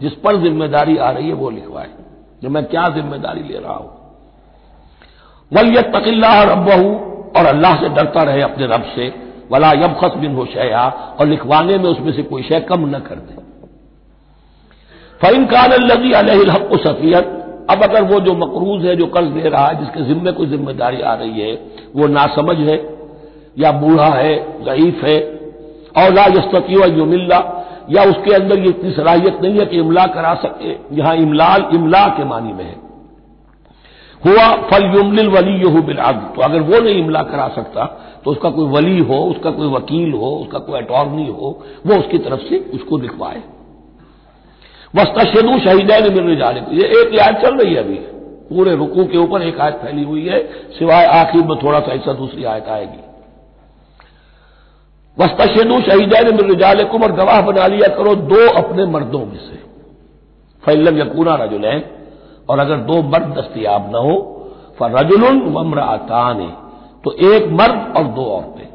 जिस पर ज़िम्मेदारी आ रही है वो लिखवाए। कि मैं क्या ज़िम्मेदारी ले रहा हूँ। वल तकिल्ला रबहू और अल्लाह से डरता रहे अपने रब से। वला यब खस बिन हो शया और लिखवाने में उसमें से कोई शय कम न कर दे। फ़ैन कान लगी अलहक सफियत, अब अगर वो जो मकरूज है, जो कर्ज दे रहा है, जिसके जिम्मे कोई ज़िम्मेदारी आ रही है, वो नासमझ है, या बूढ़ा है गईफ है, और ला युमिल्ला या उसके अंदर ये इतनी सलाहियत नहीं है कि इमला करा सके। यहाँ इमलाल, इमला के मानी में है। हुआ फल युमलिल वली यहू बिलाद तो अगर वो नहीं इमला करा सकता तो उसका कोई वली हो, उसका कोई वकील हो, उसका कोई अटॉर्नी हो, वो उसकी तरफ़ से उसको लिखवाए। वस्तशदू शहीदैन मिल जाने ये एक आयत चल रही है अभी। पूरे रुकू के ऊपर एक आयत फैली हुई है। सिवाय आखिर में थोड़ा सा ऐसा दूसरी आयत आएगी। वस्तशदू शहीदैन मिल रिजालकुम और गवाह बना लिया करो दो अपने मर्दों में से। फैलम यकूना रजुलैन, और अगर दो मर्द दस्तियाब न हो फरजुल वम्रातान तो एक मर्द और दो औरतें।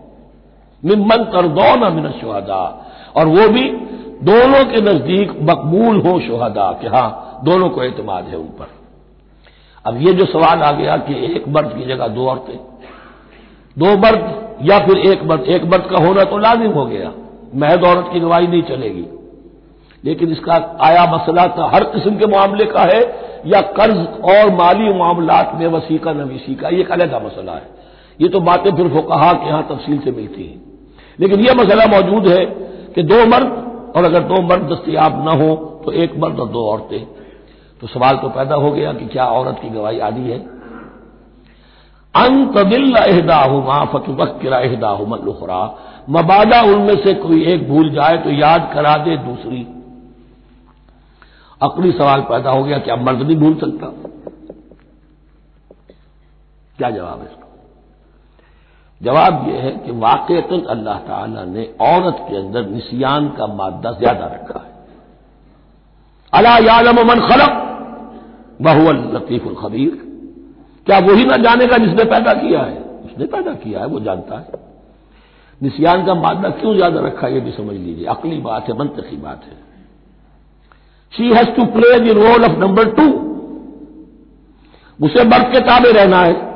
मिमन तरदौन मिन शुहदा, और वो भी दोनों के नज़दीक मकबूल हो शुहदा कि, हाँ, दोनों को एतमाद है उन पर अब ये जो सवाल आ गया कि एक मर्द की जगह दो औरतें, दो मर्द या फिर एक मर्द एक मर्द का होना तो लाजिम हो गया। महद औरत की गवाही नहीं चलेगी। लेकिन इसका आया मसला तो हर किस्म के मामले का है, या कर्ज और माली मामलात में वसी का नवीसी का ये एक अलग मसला है। ये तो बातें फिर कहा कि यहाँ तफसील से मिलती हैं। लेकिन यह मसला मौजूद है कि दो मर्द, और अगर दो मर्द दस्तियाब न हो तो एक मर्द और दो औरतें। तो सवाल तो पैदा हो गया कि क्या औरत की गवाही आदि है? अंतदिल अहदाहुमा फतुबक्र अहदाहुमलुखरा मबादा उनमें से कोई एक भूल जाए तो याद करा दे दूसरी। अकली सवाल पैदा हो गया क्या मर्द नहीं भूल सकता। क्या जवाब है इसका? जवाब यह है कि वाकता अल्लाह ताला ने औरत के अंदर निसियान का मादा ज़्यादा रखा है। अला यालम मन खलक लतीफुल खबीर। क्या वही ना जानेगा जिसने पैदा किया है? उसने पैदा किया है, वो जानता है। निसियान का मादा क्यों ज़्यादा रखा ये भी समझ लीजिए। अकली बात है मंतकी बात है। She has to play the role of number two उसे मर्द के ताबे रहना है।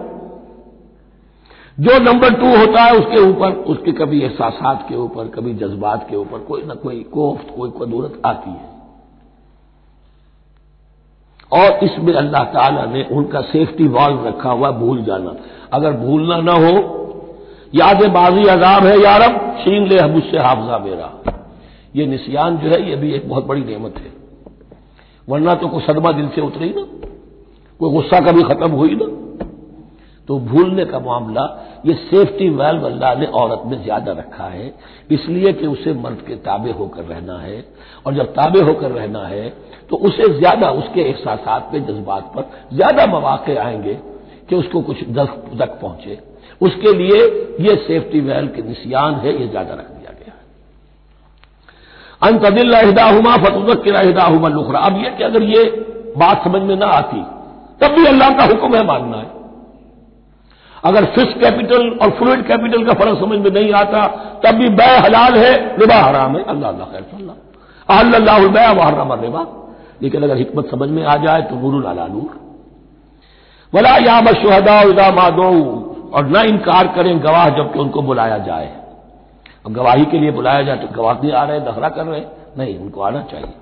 जो नंबर टू होता है, उसके ऊपर, उसके कभी एहसास के ऊपर, कभी जज्बात के ऊपर, कोई ना कोई कोफ्त, कोई कदूरत आती है। और इसमें अल्लाह ताला ने उनका सेफ्टी वॉल्व रखा हुआ भूल जाना। अगर भूलना ना हो याद बाजी अजाब है यारब छीन ले मुझसे हाफजा मेरा। ये निसियान जो है, ये भी एक बहुत बड़ी नेमत है। वरना तो कोई सदमा दिल से उतरी ना, कोई गुस्सा कभी खत्म हुई ना। तो भूलने का मामला, ये सेफ्टी वेल्व अल्लाह ने औरत में ज़्यादा रखा है, इसलिए कि उसे मर्द के ताबे होकर रहना है। और जब ताबे होकर रहना है तो उसे ज़्यादा उसके एहसास पे जज्बात पर ज़्यादा मौाक़े आएँगे कि उसको कुछ तक पहुँचे। उसके लिए ये सेफ्टी वेल्व के निसियान है, ये ज़्यादा रख दिया गया है। अंतदिल्लाहिदाहुमा फतुजक्राहिदाहुमा लुखरा। अब यह कि अगर ये बात समझ में ना आती, तब भी अल्लाह का हुक्म है मानना है। अगर फिक्स कैपिटल और फ्लूड कैपिटल का फ़र्क समझ में नहीं आता, तब भी बै हलाल है, रिबा हराम है। अल्लाह अल्लाह खैर अल्लाह बै वहराम रिबा। लेकिन अगर हिकमत समझ में आ जाए तो नूर अला नूर। वला या बशहदा उदा मादो और न इनकार करें गवाह जबकि उनको बुलाया जाए। अब गवाही के लिए बुलाया जाए तो गवाह नहीं आ रहे दखरा कर रहे नहीं, उनको आना चाहिए।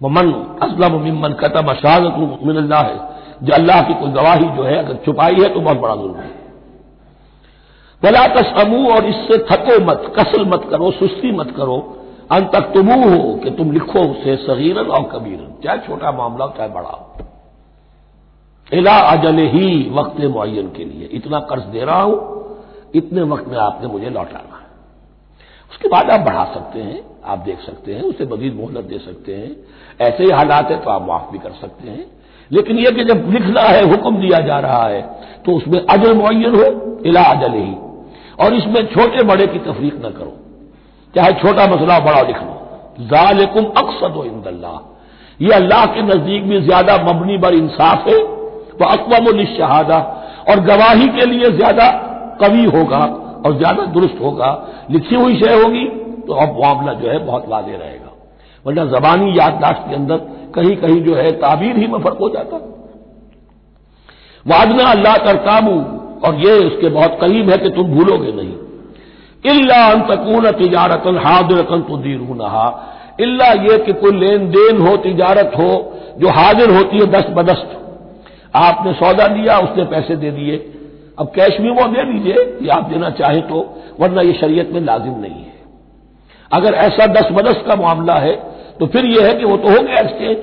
ममन असलम मिमन कतम शहादत मिनल्ला है जो अल्लाह की कोई गवाही जो है, अगर छुपाई है तो बहुत बड़ा जुल्म है। बला तस्मू और इससे थको मत कसल मत करो, सुस्ती मत करो। अन तक तुमू हो कि तुम लिखो उसे सगीरन और कबीरन। चाहे छोटा मामला हो चाहे बड़ा? हो इला अजल ही वक्त मुन के लिए। इतना कर्ज दे रहा हूँ, इतने वक्त में आपने मुझे लौटाना है। उसके बाद आप बढ़ा सकते हैं, आप देख सकते हैं, उसे मजीद मोहलत दे सकते हैं। ऐसे ही हालात है तो आप माफ़ भी कर सकते हैं। लेकिन यह कि जब लिखना है, हुक्म दिया जा रहा है तो उसमें अजल मुन हो, इला अजल ही। और इसमें छोटे बड़े की तफरीक न करो। चाहे छोटा मसला बड़ा लिख लो। जालिकुम अक्सद हो इंदल्ला ये अल्लाह के नज़दीक भी ज़्यादा मबनी बर इंसाफ है वह अकवम शहादा और गवाही के लिए ज़्यादा कवि होगा और ज़्यादा दुरुस्त होगा। लिखी हुई शय होगी तो अब मामला जो है बहुत वादे रहेगा। वरना जबानी याददाश्त के अंदर कहीं कहीं जो है ताबीर ही में फ़र्क हो जाता। वादना अल्लाह तरकाबू और ये उसके बहुत करीब है कि तुम भूलोगे नहीं। इल्ला तकून तिजारत हादिरतन तो दीरू नहा इल्ला ये कि कोई लेन देन हो, तिजारत हो, जो हाजिर होती है दस्त बदस्त। आपने सौदा दिया, उसने पैसे दे दिए। अब कैश भी वो दे दीजिए कि आप देना चाहें तो वरना ये शरीयत में लाजिम नहीं है। अगर ऐसा दस बदस का मामला है तो फिर यह है कि वो तो हो गया एक्सचेंज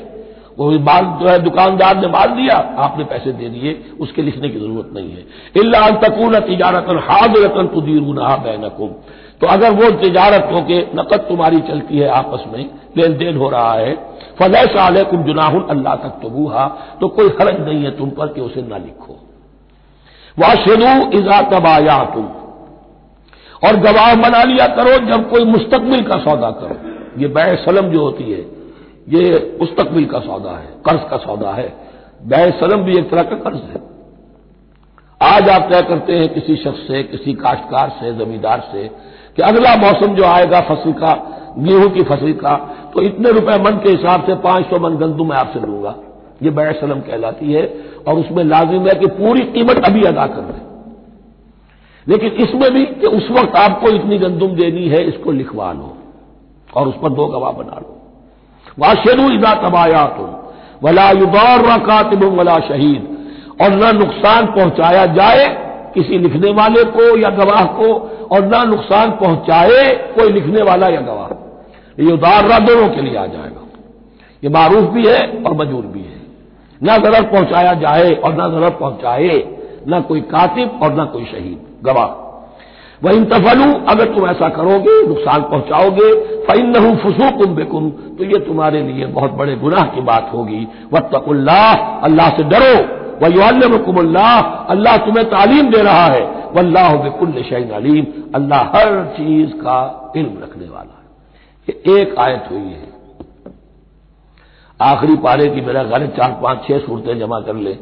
वो माल जो है दुकानदार ने माल दिया, आपने पैसे दे दिए, उसके लिखने की ज़रूरत नहीं है। इल्ला तकून तिजारत हादरतन तुदीरूना बैनकुम। तो अगर वो तिजारत हो के नकद तुम्हारी चलती है आपस में लेन देन हो रहा है फलह साल कुम जुनाहुल अल्लाह तक तबूहा तो कोई हरज नहीं है तुम पर कि उसे ना लिखो। वाशनु इजा तबाया तुम और गवाह बना लिया करो जब कोई मुस्तकबिल का सौदा करो। ये बै सलम जो होती है ये मुस्तकबिल का सौदा है, कर्ज का सौदा है। बै सलम भी एक तरह का कर्ज है। आज आप तय करते हैं किसी शख्स से, किसी काश्तकार से, जमींदार से, कि अगला मौसम जो आएगा फ़सल का, गेहूँ की फ़सल का तो इतने रुपए मन के हिसाब से पाँच सौ मन गंदुम मैं आपसे लूँगा। ये बै सलम कहलाती है और उसमें लाजिम है कि पूरी कीमत अभी अदा कर दें। लेकिन इसमें भी कि उस वक्त आपको इतनी गंदुम देनी है, इसको लिखवा लो और उस पर दो गवाह बना लो। वाशेरू इदा तबाया तुम वला युदौर कातिब वला शहीद। और न नुकसान पहुँचाया जाए किसी लिखने वाले को या गवाह को, और न नुकसान पहुँचाए कोई लिखने वाला या गवाह। ये उदार दोनों के लिए आ जाएगा। ये मारूफ भी है और मजूर भी है। न जरर पहुँचाया जाए और न जरर पहुँचाए, न कोई कातिब और न कोई शहीद, गवाह। वह इन तफलू, अगर तुम ऐसा करोगे, नुकसान पहुंचाओगे फ़ैन नहू फसूकुम बेकुम तो ये तुम्हारे लिए बहुत बड़े गुनाह की बात होगी। वत्तकुल्लाह, अल्लाह से डरो। वह युल्लमकुमुल्लाह अल्लाह तुम्हें तालीम दे रहा है। वल्लाह बेकुल्ल शैन अलीम, अल्लाह हर चीज़ का इल्म रखने वाला है। ये एक आयत हुई है। आखिरी पारे की मेरा घर चार, पाँच, छह सूरतें जमा कर ले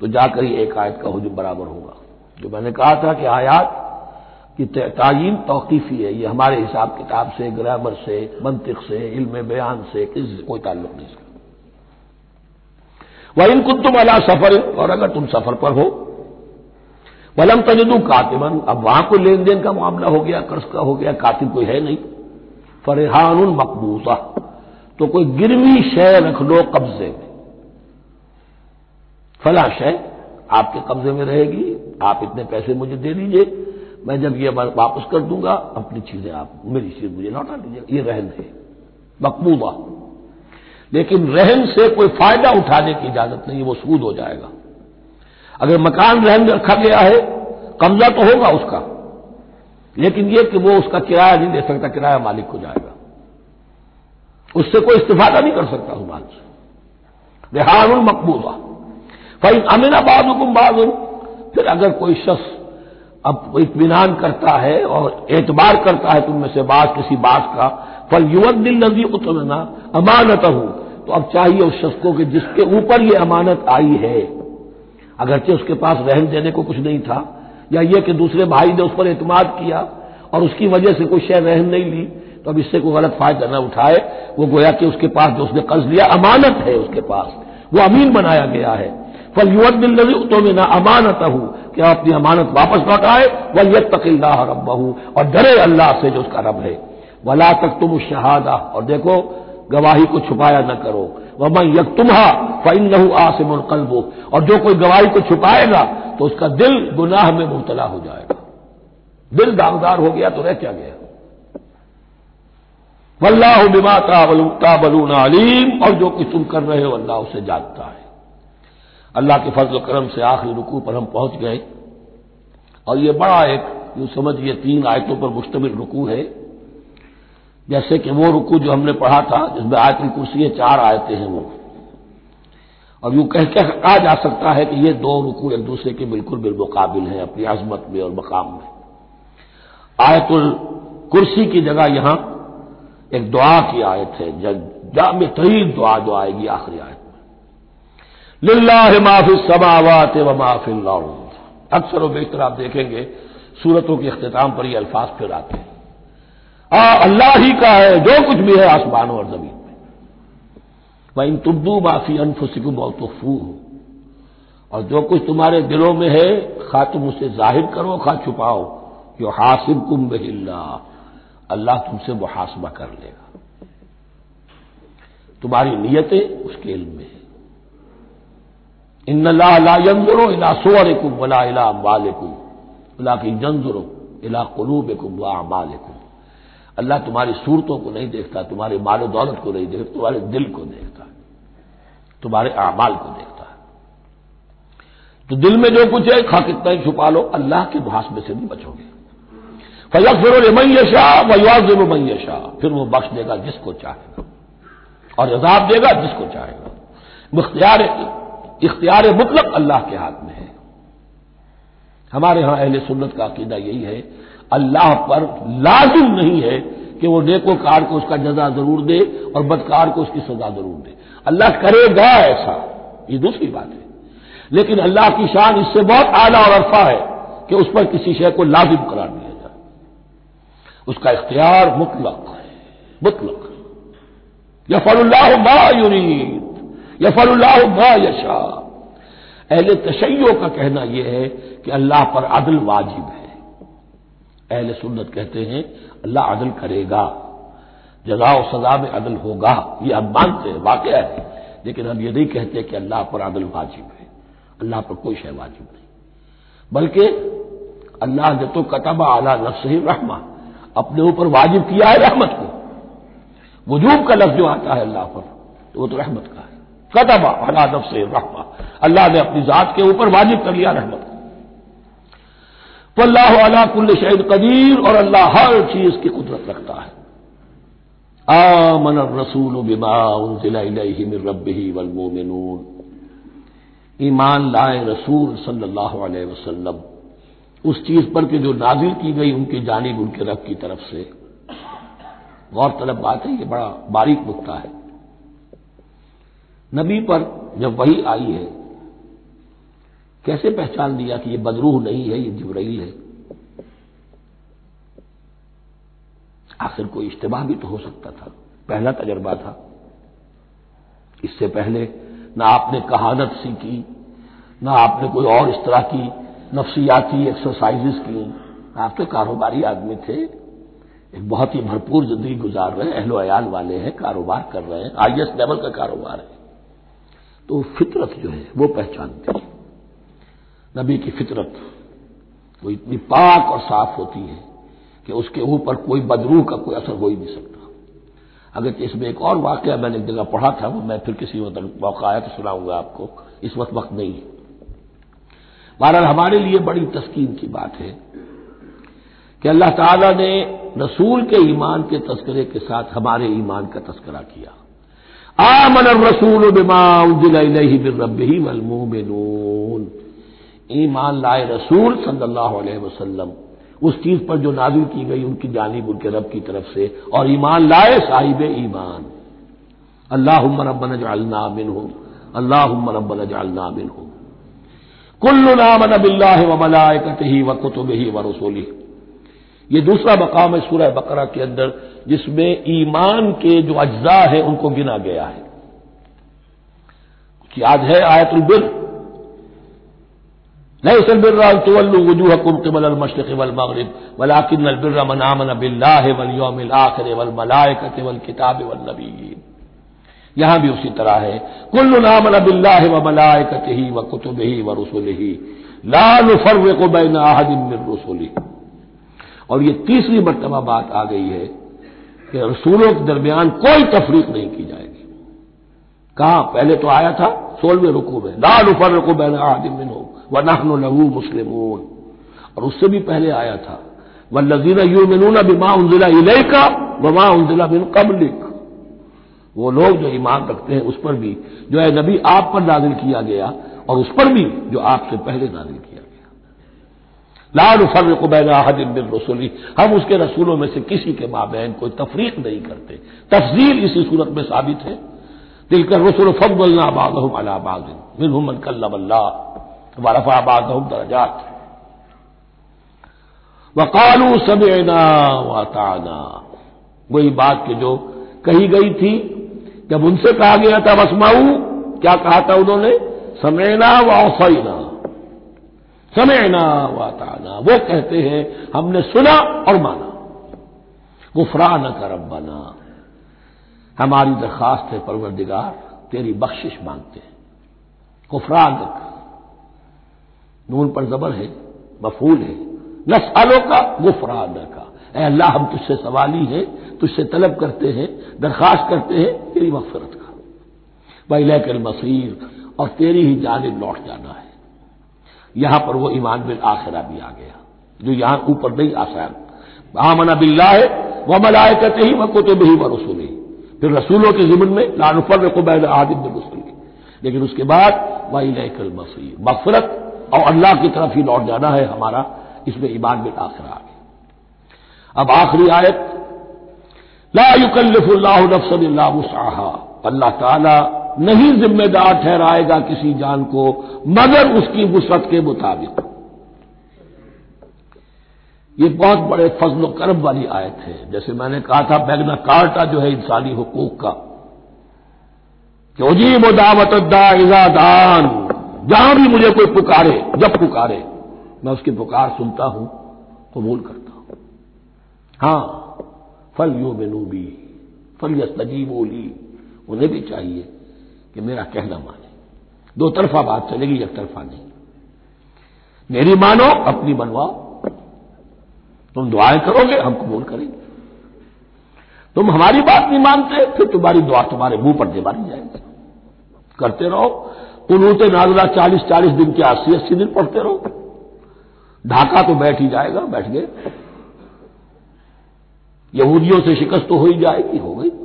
तो जाकर ही एक आयत का हजूम बराबर होगा। जो मैंने कहा था कि आयात की तयन तोकीफी है। ये हमारे हिसाब किताब से, ग्रामर से, मंतिक से, इल्म बयान से, किसी कोई ताल्लुक नहीं इसका। वह इनको तुम अला सफ़र, और अगर तुम सफ़र पर हो वलम तजदू कातिबन अब वहाँ कोई लेन देन का मामला हो गया, कर्ज का हो गया कातिब कोई है नहीं। फरहान मकबूसा तो कोई गिरवी शय रख लो कब्जे में। फला शय आपके कब्जे में रहेगी, आप इतने पैसे मुझे दे दीजिए मैं जब ये वापस कर दूँगा, अपनी चीज़ें आप मेरी चीज़ मुझे लौटा दीजिएगा ये रहन है मकबूबा लेकिन रहन से कोई फ़ायदा उठाने की इजाज़त नहीं, वो सूद हो जाएगा। अगर मकान रहन रखा गया है, कब्जा तो होगा उसका। लेकिन यह कि वो उसका किराया नहीं दे सकता, किराया मालिक को जाएगा। उससे कोई इस्तेफादा नहीं कर सकता उस माल से। रेहान मकबूबा फ़ैन अमीना बाद हुकुम बाद फिर अगर कोई शख्स अब इतमान करता है और एतबार करता है तुम में से बात, किसी बात का। फल युवक दिल नजी उतरना अमानत हूँ तो अब चाहिए उस शख्स को कि जिसके ऊपर ये अमानत आई है। अगरचे उसके पास रहन देने को कुछ नहीं था, या ये कि दूसरे भाई ने उस पर एतमाद किया और उसकी वजह से कोई शय रहन नहीं ली तो अब इससे कोई गलत फ़ायदा न उठाए। वो गोया कि उसके पास जो उसने कर्ज लिया, अमानत है उसके पास। वो अमीन बनाया गया है। फल युवत बिल नजी तो मैं ना अमानत हूँ कि आप अपनी अमानत वापस लौटाए वह यह तकिल्ला रब और डरे अल्लाह से जो उसका रब है वला तक तुम शहादा और देखो गवाही को छुपाया न करो वह यक तुम्हा फ़ैन नहू आसिम कल्बो और जो कोई गवाही को छुपाएगा तो उसका दिल गुनाह में मुबतला हो जाएगा दिल दागदार हो गया तो रह क्या गया वल्लाह बिमा ताबलून अलीम और जो कुछ तुम कर रहे हो अल्लाह उसे जानता है अल्लाह के फजल करम से आखिरी रुकू पर हम पहुँच गए। और ये बड़ा एक, यूँ समझिए, तीन आयतों पर मुश्तमिल रुकू है। जैसे कि वो रुकू जो हमने पढ़ा था, जिसमें आयतुल कुर्सी चार आयतें हैं वो। और यूँ कह के कहा जा सकता है कि ये दो रुकू एक दूसरे के बिल्कुल बिलमुकाबिल हैं अपनी अजमत में और मकाम में। आयतुल कुर्सी की जगह यहाँ एक दुआ की आयत है जाम तरीन दुआ जो आएगी आखिरी आयत। लिल्लाह माफ़ी समावत व माफ़ी अक्सर व आप देखेंगे, सूरतों के अख्ताम पर ये अल्फाज फिर आते हैं। आ, अल्लाह ही का है, जो कुछ भी है आसमानों और ज़मीन में। वह इन तुब्दू माफ़ी अनफुसिकुम और तोफू और जो कुछ तुम्हारे दिलों में है खा तुम उसे ज़ाहिर करो, खा छुपाओ। यो हासिब कुम बहिल्ला अल्लाह तुमसे मुहासबा कर लेगा। तुम्हारी नीयतें उसके इल्म में है। इन लाजरो इला सोरकुम वला इला अम्बालकुम अल्लाह की जंजरो इला कलूबकुम व अमालकुम अल्लाह तुम्हारी सूरतों को नहीं देखता तुम्हारे माल दौलत को नहीं देखता तुम्हारे दिल को देखता तुम्हारे अमाल को देखता है तो दिल में जो कुछ है खा कितना ही छुपा लो अल्लाह के मुहासबे से नहीं बचोगे फयक फिर मैशा वयुआजिब मैशा फिर वो बख्श देगा जिसको चाहेगा और अजाब देगा जिसको चाहेगा मुख्तियार इख्तियार मुतलक अल्लाह के हाथ में है। हमारे यहाँ अहल सुन्नत का अकीदा यही है, अल्लाह पर लाजिम नहीं है कि वो नेकोकार को उसका जजा ज़रूर दे और बदकार को उसकी सजा ज़रूर दे। अल्लाह करेगा ऐसा, ये दूसरी बात है। लेकिन अल्लाह की शान इससे बहुत आला और अरफा है कि उस पर किसी शय को लाजिम करार दिया जाए। उसका इख्तियार मुतलक है, मुतलक यफरुल्लाह मा मा यशा। अहले तशैयों का कहना यह है कि अल्लाह पर अदल वाजिब है। अहले सुन्नत कहते हैं, अल्लाह अदल करेगा। जजा सजा में अदल होगा, ये हम मानते हैं वाक़ है। लेकिन हम ये नहीं कहते कि अल्लाह पर अदल वाजिब है। अल्लाह पर कोई शय वाजिब नहीं। बल्कि अल्लाह ने तो कतबा आला नफ्स ही रहमा, अपने ऊपर वाजिब किया है रहमत को। वजूब का लफ्ज जो आता है अल्लाह पर तो वो तो रहमत का है। कदमा अला से रहमा। अल्लाह ने अपनी जात के ऊपर वाजिब कर लिया रहमत। तो अला कुल्ल शहीद कदीर, और अल्लाह हर चीज़ की कुदरत रखता है। आमन रसूल बिमा रबी वलमोमिनून ईमान लाए रसूल सल्लल्लाहु अलैहि वसल्लम। उस चीज़ पर कि जो नाजिल की गई, उनकी जानब उनके रब की तरफ़ से। गौरतलब बात है, ये बड़ा बारीक नुकता है। नबी पर जब वही आई है, कैसे पहचान दिया कि ये बदरूह नहीं है, ये जिब्राइल है? आखिर कोई इज्तबा भी तो हो सकता था। पहला तजर्बा था। इससे पहले ना आपने कहानत सीखी, ना आपने कोई और इस तरह की नफसियाती एक्सरसाइजेस की। आप तो कारोबारी आदमी थे। एक बहुत ही भरपूर ज़िंदगी गुजार रहे हैं। अहलो अयाल वाले हैं, कारोबार कर रहे हैं। एस लेवल का कारोबार है। तो फितरत जो है, वो पहचानते हैं। नबी की फितरत, वो इतनी पाक और साफ़ होती है कि उसके ऊपर कोई बदरूह का कोई असर हो ही नहीं सकता। अगर इसमें एक और वाक्य मैंने एक जगह पढ़ा था, वो मैं फिर किसी मौका आया तो सुनाऊँगा आपको। इस वक्त वक्त नहीं है। बहरहाल हमारे लिए बड़ी तस्कीन की बात है कि अल्लाह ताला ने रसूल के ईमान के तस्करे के साथ हमारे ईमान का तस्करा किया। आमन रसूल बिरबी वलमोमिनून ईमान लाए रसूल सल्लल्लाहु अलैहि वसल्लम। उस चीज़ पर जो नाजिल की गई, उनकी जानिब उनके रब की तरफ़ से। और ईमान लाए साहिब ईमान। अल्लाह रबन जलना बिन हो अल्लाह रबन जलना बिन हो कुल्लु नामन बिल्ला व ही व कुतुब ही व रसोली ये दूसरा मकाम है सूरह बकरा के अंदर, जिसमें ईमान के जो अज्जा है, उनको गिना गया है। याद है आयतुल बिर? नहीं यहाँ भी उसी तरह है। कुल्लु नाम नबिल्ला व मलाकत ही व कुतुब ही व रसुल ही लाल फर्व को बैन आहदिन रसुली और ये तीसरी मरतबा बात आ गई है कि रसूलों के दरमियान कोई तफरीक नहीं की जाएगी। कहा, पहले तो आया था सोलवे रुकू में लाल फर्व को बैन आहदिन हो व नहन लहू मुस्लिम और उससे भी पहले आया था, वल्लजीन यूमिनून बिमा उनजिला इलेका, वमा उनजिला बिन कबलिक। वो लोग जो ईमान रखते हैं, उस पर भी, जो है नबी आप पर नाजिल किया गया, और उस पर भी जो आपसे पहले नाजिल किया गया। लाल फ़र्क बैना रसुली। हम उसके रसूलों में से किसी के माबेन कोई तफरीक नहीं करते। तफजील इसी सूरत में साबित है। दिल कर रसुल फबल्ला बादहम अला बादिन। मिन कल्ला वरफा बादहम दरजात। वकालू समेना वाताना वही बात के जो कही गई थी, जब उनसे कहा गया था, वसमाऊ, क्या कहा था उन्होंने? समेना व औसैना समेना वाताना वो कहते हैं, हमने सुना और माना। गुफरा न करब बना हमारी दरखास्त है, परवरदिगार, तेरी बख्शिश मांगते हैं। गुफरान नून पर जबर है, मफूल है। न सालों का गुफरान का ए अल्लाह, हम तुझसे सवाली है तुझसे तलब करते हैं, दरखास्त करते हैं, तेरी मफफरत का। वही मसीर, और तेरी ही जानब लौट जाना है। यहाँ पर वो ईमान बिल आखिरा भी आ गया। जो यहाँ ऊपर नहीं आसान आमना बिल्ला है वह मलाए कहते ही वह कुतुब ही व रसूली। फिर रसूलों के जिमन में लानुफर को बैल आदिब रसूली। लेकिन उसके बाद वही लहकल मसीर मफरत और अल्लाह की तरफ़ ही लौट जाना है हमारा। इसमें ईमान बिल आखिरा आ गया। अब आखिरी आयत, ला युकल्लिफुल्लाफसल्लाहा अल्लाह ताला नहीं जिम्मेदार ठहराएगा किसी जान को, मगर उसकी वसत के मुताबिक। ये बहुत बड़े फजल करब वाली आयत है। जैसे मैंने कहा था, बैगना कार्टा जो है इंसानी हकूक का। कि उजीब दावत इजादान जहाँ भी मुझे कोई पुकारे, जब पुकारे। मैं उसकी पुकार सुनता हूँ, कबूल करता हूँ। हाँ, फल यो बेनूबी फल यस्तजीबोली उन्हें भी चाहिए। कि मेरा कहना माने। दो तरफा बात चलेगी, एक तरफा नहीं। मेरी मानो, अपनी बनवाओ। तुम दुआएँ करोगे, हम कबूल करेंगे। तुम हमारी बात नहीं मानते, फिर तुम्हारी दुआ तुम्हारे मुँह पर मारी जाएगी। करते रहो। कुनूते नाजला चालीस चालीस दिन के अस्सी अस्सी दिन पढ़ते रहो। ढाका तो बैठ ही जाएगा, बैठ गए। यहूदियों से शिकस्त तो हो ही जाएगी, हो गई।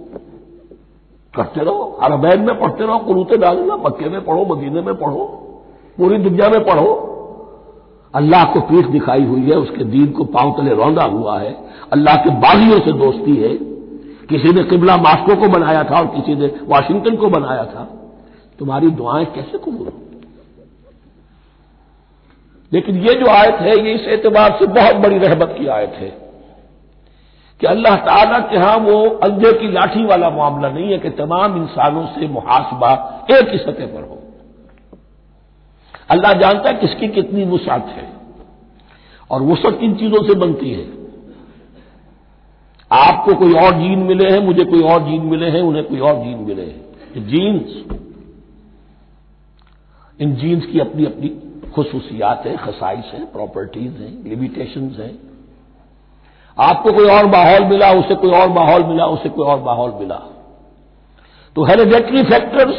करते रहो, अरबैन में पढ़ते रहो, कुरूते डालना मक्के में पढ़ो, मदीने में पढ़ो, पूरी दुनिया में पढ़ो। अल्लाह को पीठ दिखाई हुई है, उसके दीन को पाँव तले रौंदा हुआ है। अल्लाह के बागियों से दोस्ती है। किसी ने किबला मास्को को बनाया था और किसी ने वाशिंगटन को बनाया था। तुम्हारी दुआएँ कैसे कबूल लेकिन ये जो आयत है, ये इस एतबार से बहुत बड़ी रहमत की आयत है। कि अल्लाह ताला के यहाँ वो अंधे की लाठी वाला मामला नहीं है कि तमाम इंसानों से मुहासबा एक ही सतह पर हो। अल्लाह जानता है किसकी कितनी वसात है और वसत किन चीज़ों से बनती है। आपको कोई और जीन मिले हैं, मुझे कोई और जीन मिले हैं, उन्हें कोई और जीन मिले हैं। जीन्स, इन जीन्स की अपनी अपनी खसूसियात हैं खसाइश हैं, प्रॉपर्टीज़ हैं, लिमिटेशंस हैं। आपको कोई और माहौल मिला, उसे कोई और माहौल मिला, उसे कोई और माहौल मिला। तो hereditary factors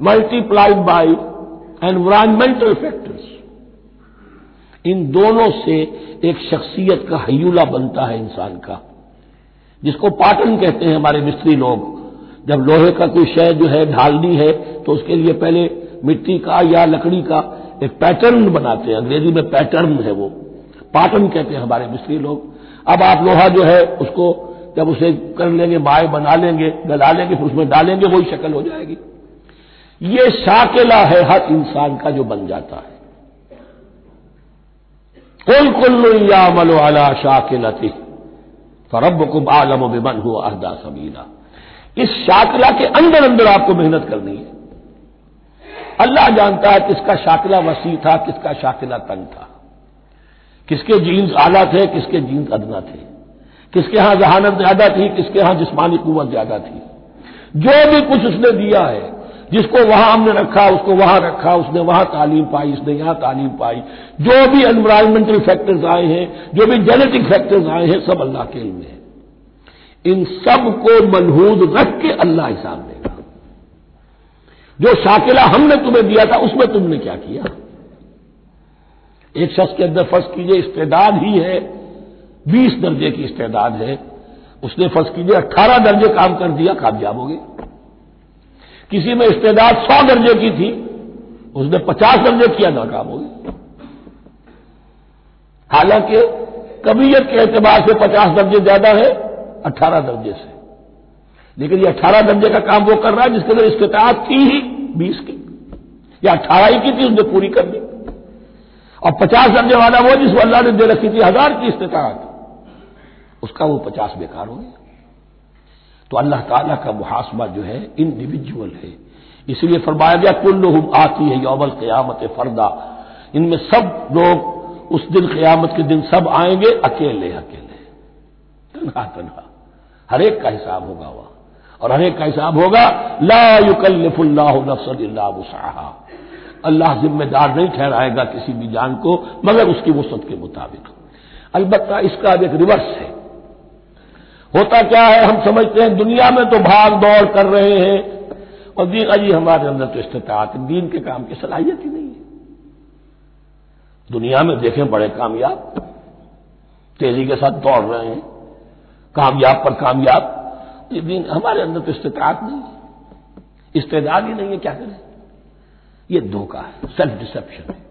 multiplied by environmental factors इन दोनों से एक शख्सियत का हयूला बनता है इंसान का, जिसको पाटन कहते हैं हमारे मिस्त्री लोग। जब लोहे का कोई शय जो है ढालनी है तो उसके लिए पहले मिट्टी का या लकड़ी का एक पैटर्न बनाते हैं। अंग्रेज़ी में पैटर्न है वो। पाटन कहते हैं हमारे मिस्त्री लोग। अब आप लोहा जो है उसको जब उसे कर लेंगे माए बना लेंगे, गला लेंगे, फिर उसमें डालेंगे, वही शक्ल हो जाएगी। ये शाकिला है हर इंसान का जो बन जाता है। कुल कुल्लु या मलो अला शाकिलती फरब कुब आलम बिमन हुआ अहदा सबीला इस शाकिला के अंदर अंदर आपको मेहनत करनी है। अल्लाह जानता है किसका शाकिला वसी था, किसका शाकिला तंग था। किसके जीन्स आला थे, किसके जीन्स अदना थे। किसके यहाँ जहानत ज़्यादा थी, किसके यहाँ जिसमानी कुत ज़्यादा थी। जो भी कुछ उसने दिया है, जिसको वहाँ हमने रखा, उसको वहाँ रखा, उसने वहाँ तालीम पाई, उसने यहाँ तालीम पाई, जो भी एनवायरमेंटल फैक्टर्स आए हैं, जो भी जेनेटिक फैक्टर्स आए हैं, सब अल्लाह के इल्म है इन सबको मनहूद रख के अल्लाह हिसाब देगा। जो शाकिला हमने तुम्हें दिया था, उसमें तुमने क्या किया? एक शख्स के अंदर फ़र्ज़ कीजिए इस्तेदाद ही है, बीस दर्जे की इस्तेदाद है। उसने फ़र्ज़ कीजिए अट्ठारह दर्जे काम कर दिया, कामयाब हो गए किसी में इस्तेदाद सौ दर्जे की थी, उसने पचास दर्जे किया, नाकाम हो गया हालाँकि कबीयत के एतबार से पचास दर्जे ज़्यादा है अट्ठारह दर्जे से। लेकिन ये अट्ठारह दर्जे का काम वो कर रहा है जिसके अंदर इस्तेताद थी ही, बीस की। या अट्ठारह ही की थी, उसने पूरी कर दी। और पचास दर्जे वाला वो जिसको अल्लाह ने दे रखी थी, हज़ार की इस्तेताद। उसका वो पचास बेकार हो गया। तो अल्लाह ताला का मुहासबा जो है इंडिविजुअल है। इसलिए फरमाया गया कुल लोग आती है यौमल क्यामत फरदा। इनमें सब लोग उस दिन क्यामत के दिन सब आएँगे, अकेले अकेले। तनहा तनहा। हर एक का हिसाब होगा वह। और हर एक का हिसाब होगा, ला युकल्लिफुल्लाह नफसल्लाहा अल्लाह जिम्मेदार नहीं ठहराएगा किसी भी जान को, मगर उसकी वसत के मुताबिक। अलबत् इसका एक रिवर्स है। होता क्या है, हम समझते हैं दुनिया में तो भाग दौड़ कर रहे हैं, और दीन अजी हमारे अंदर तो इस्तात दीन के काम की सलाहियत ही नहीं है। दुनिया में देखें बड़े कामयाब, तेज़ी के साथ दौड़ रहे हैं, कामयाब पर कामयाब। ये दीन हमारे अंदर तो इस्तात नहीं है। इस्तेदाद ही नहीं है, क्या करें? ये धोखा है सेल्फ डिसेप्शन है।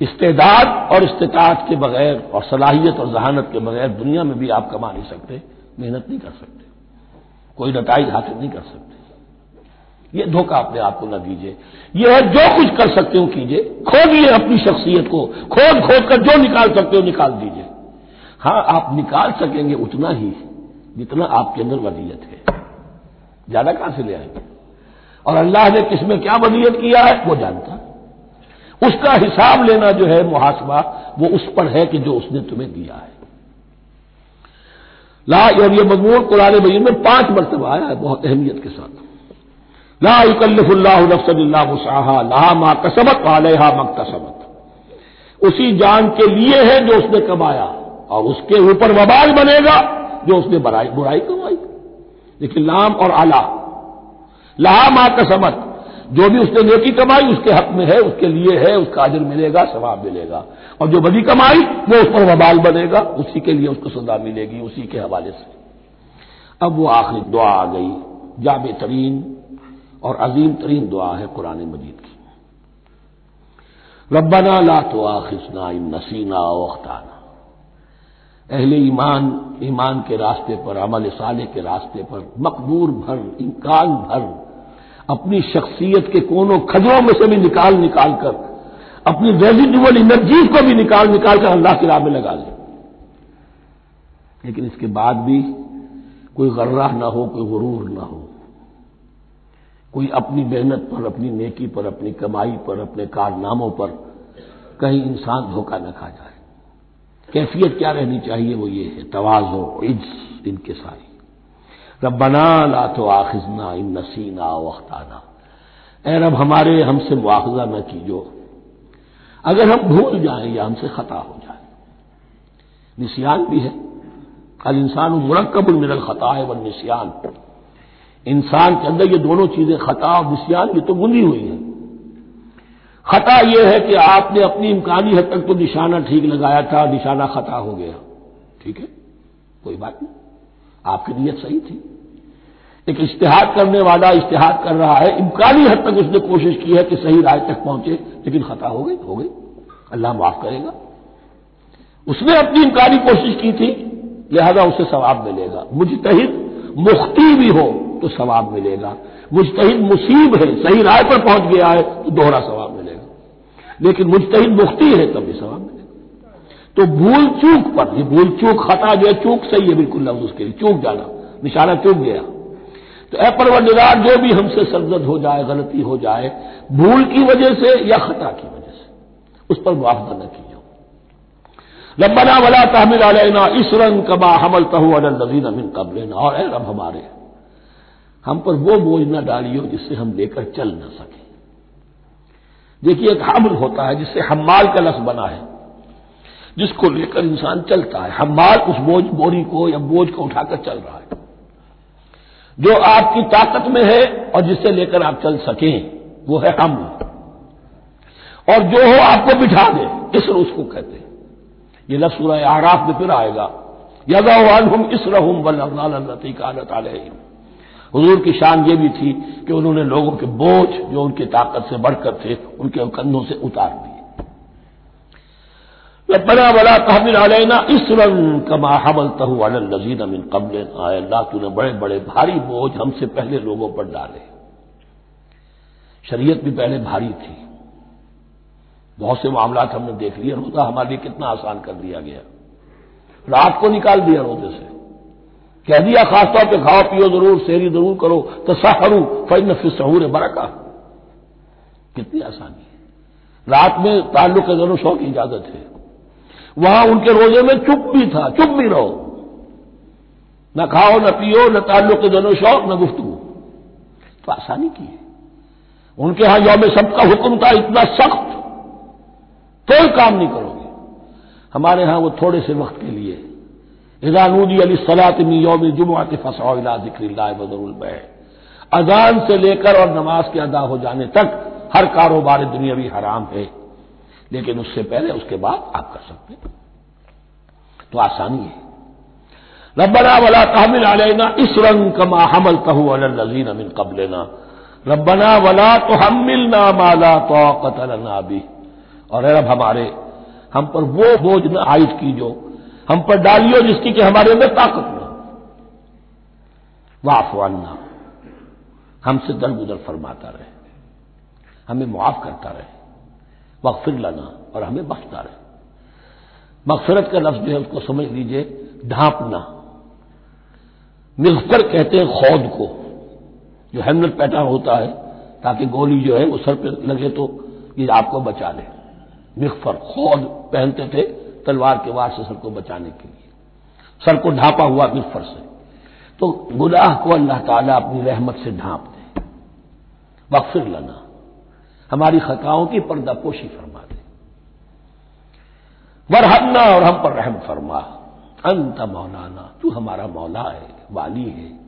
इस्तेदाद और इस्तात के बगैर और सलाहियत और जहानत के बगैर दुनिया में भी आप कमा नहीं सकते, मेहनत नहीं कर सकते, कोई नतज हासिल नहीं कर सकते। ये धोखा अपने आप को न दीजिए यह है, जो कुछ कर सकते हो कीजिए। खोदिए अपनी शख्सियत को। खोद खोद कर जो निकाल सकते हो, निकाल दीजिए। हाँ, आप निकाल सकेंगे उतना ही जितना आपके अंदर वलीयत है। ज़्यादा कहाँ से ले आएँगे? और अल्लाह ने किसमें क्या वलीयत किया है, वो जानता उसका हिसाब लेना जो है मुहासबा, वो उस पर है कि जो उसने तुम्हें दिया है। ला, और ये मजमून कुरान मजीद में पाँच मरतबा आया है, बहुत अहमियत के साथ। ला युकल्लफुल्लाह नफसल्ला मुसाहा ला मा कसबत वालेहा मकतसबत उसी जान के लिए है जो उसने कमाया, और उसके ऊपर वबाल बनेगा जो उसने बुराई कमाई। लेकिन लाम और आला लहा मा कसमत जो भी उसने नेकी कमाई, उसके हक में है, उसके लिए है, उसका अजर मिलेगा, सवाब मिलेगा। और जो बदी कमाई, वो उस पर वबाल बनेगा, उसी के लिए उसको सजा मिलेगी, उसी के हवाले से। अब वो आखिरी दुआ आ गई जाब तरीन और अजीम तरीन दुआ है कुरान मजीद की। रब्बना ला तो आखिसना इन नसीना वख्ताना अहले ईमान ईमान के रास्ते पर, अमल साले के रास्ते पर मकबूर भर, इम्कान भर अपनी शख्सियत के कोनों खजरों में से भी निकाल निकाल कर, अपनी रेजिडुअल एनर्जीज को भी निकाल निकाल कर अल्लाह की राह में लगा ले। लेकिन इसके बाद भी कोई गर्राह ना हो, कोई गुरूर ना हो। कोई अपनी मेहनत पर, अपनी नेकी पर, अपनी कमाई पर, अपने कारनामों पर कहीं इंसान धोखा न खा जाए। कैफियत क्या रहनी चाहिए वो ये है, तवाजो, इज्ज इनके सारी रबना ला तो आखिजना इन नसीना वख्ताना ए रब, हमारे हमसे मुआवजा न कीजो। अगर हम भूल जाएँ या हमसे खता हो जाए। निसियान भी है। कल इंसान मुरकबुल मिनल खता है वन निसियान। इंसान के अंदर ये दोनों चीज़ें, खता और निसियान, ये तो बुनी हुई है। खता यह है कि आपने अपनी इम्कानी हद तक तो निशाना ठीक लगाया था, निशाना खता हो गया। ठीक है? कोई बात नहीं। आपकी नीयत सही थी। एक इश्तेहाद करने वाला इश्तेहाद कर रहा है, इम्कानी हद तक उसने कोशिश की है कि सही राय तक पहुँचे, लेकिन खता हो गई हो गई। अल्लाह माफ़ करेगा। उसने अपनी इम्कानी कोशिश की थी, लिहाजा उसे सवाब मिलेगा। मुजतहिद मुख्ती भी हो तो सवाब मिलेगा। मुजतहिद मुसीब है, सही राय पर पहुँच गया है तो दोहरा सवाब मिलेगा। लेकिन मुजतहिद मुख्ती है, तब भी सवाब मिलेगा। तो भूल चूक पर ये भूल चूक खता जो है चूक सही है, बिल्कुल लफ्ज उसके लिए, चूक जाना, निशाना चूक गया। तो ए परवरदिगार, जो भी हमसे सरजद हो जाए, गलती हो जाए, भूल की वजह से या खता की वजह से, उस पर मुआवजा न कीजिए। रबना वला तहमिल अलैना इसरन कबा हमल तहु नजीन अमिन कबलेना। और ए रब हमारे, हम पर वो बोझ न डालियो जिससे हम लेकर चल न सके। देखिए, एक हमल होता है जिससे हमाल का लफ्ज बना है। जिसको लेकर इंसान चलता है। हमाल उस बोझ, बोरी को या बोझ को उठाकर चल रहा है। जो आपकी ताकत में है और जिससे लेकर आप चल सकें, वो है हम। और जो हो आपको बिठा दे, इसर उसको कहते हैं। ये लफ्ज सूरह आराफ में फिर आएगा। यदा हम इस रहूम वल्लती कानत हजूर की शान ये भी थी कि उन्होंने लोगों के बोझ, जो उनकी ताकत से बढ़कर थे, उनके कंधों से उतार दिए। बना बड़ा तहमिल अलैना इस कमा हमल तहु नजीद अमिन कबल। आए अल्लाह, तूने बड़े बड़े भारी बोझ हमसे पहले लोगों पर डाले। शरीयत भी पहले भारी थी। बहुत से मामला हमने देख लिया रोजा हमारे लिए कितना आसान कर दिया गया। रात को निकाल दिया रोज़े से। कह दिया, खासतौर पर खाओ, पियो ज़रूर सेरी ज़रूर करो तो सहरू फ़ैन फिर सहूर बरका। कितनी आसानी। है रात में ताल्लुक ज़रूर शौक की इजाज़त है। वहाँ उनके रोज़े में चुप भी था, चुप भी रहो। न खाओ, न पियो, न ताल्लुक के दोनों शौक, न गुफ्तु तो आसानी की है। उनके यहाँ यौम सबका हुक्म था, इतना सख्त। कोई काम नहीं करोगे। हमारे यहाँ वो थोड़े से वक्त के लिए। इजानूदी अली सलातमी यौम जुमात फसाउला ज़िक्र बदरुल अजान से लेकर और नमाज़ के अदा हो जाने तक हर कारोबार दुनियावी हराम है। लेकिन उससे पहले उसके बाद आप कर सकते हैं। तो आसानी है। रब्बना वला तहमिल अलैना इस रंग कमा हमल कहू अलजीन अमिन कबलना। रब्बना वला तो हमिल ना माला तो कतलना भी और रब हमारे, हम पर वो बोझ न की जो हम पर डालियो जिसकी कि हमारे अंदर ताकत न वाफवाना हमसे दरगुदर फरमाता रहे। हमें मुआफ करता रहे। मगफिर लाना और हमें बख्शता रहे मगफरत का लफ्ज जो है उसको समझ लीजिए, ढांपना। मिगफर कहते हैं खौद को, जो हेलमेट पैटर्न होता है, ताकि गोली जो है वो सर पर लगे तो ये आपको बचा ले। मिगफर खौद पहनते थे तलवार के वार से सर को बचाने के लिए। सर को ढांपा हुआ मिगफर से। तो गुनाह को अल्लाह ताला अपनी रहमत से ढांप दे। मगफिर लाना। हमारी खताओं की पर्दापोशी फरमा दे वरहमना, और हम पर रहम फरमा। अंत मौलाना, तू हमारा मौला है, वाली है,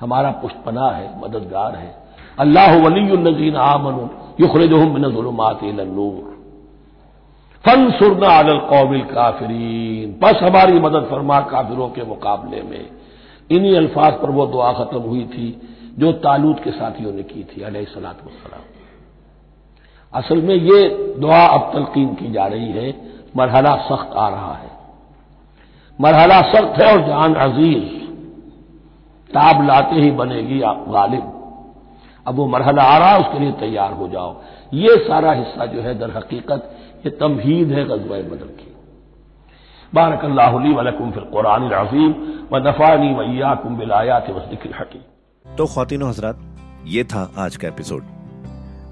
हमारा पुष्पना है, मददगार है। अल्लाह वलीजीन आमन युखरज मिनजुलमात नूर। फन सुरना अल कौमिल काफरीन। बस हमारी मदद फरमा काफिरों के मुकाबले में। इन्हीं अल्फाज पर वो दुआ खत्म हुई थी, जो तालूद के साथियों ने की थी, अलह सलात असल में ये दुआ अब तलकीन की जा रही है, मरहला सख्त आ रहा है। मरहला सख्त है और जान अज़ीज़, ताब लाते ही बनेगी आप गालिब। अब वो मरहला आ रहा है, उसके लिए तैयार हो जाओ। ये सारा हिस्सा जो है, दर हकीकत, ये तमहीद है गजवा बदल की। बारक अल्लाहली वलकुम फिर कुरान अजीम व दफानी वैया कुम बिलायात वसदिक हकी तो खातिन हजरात, ये था आज का एपिसोड।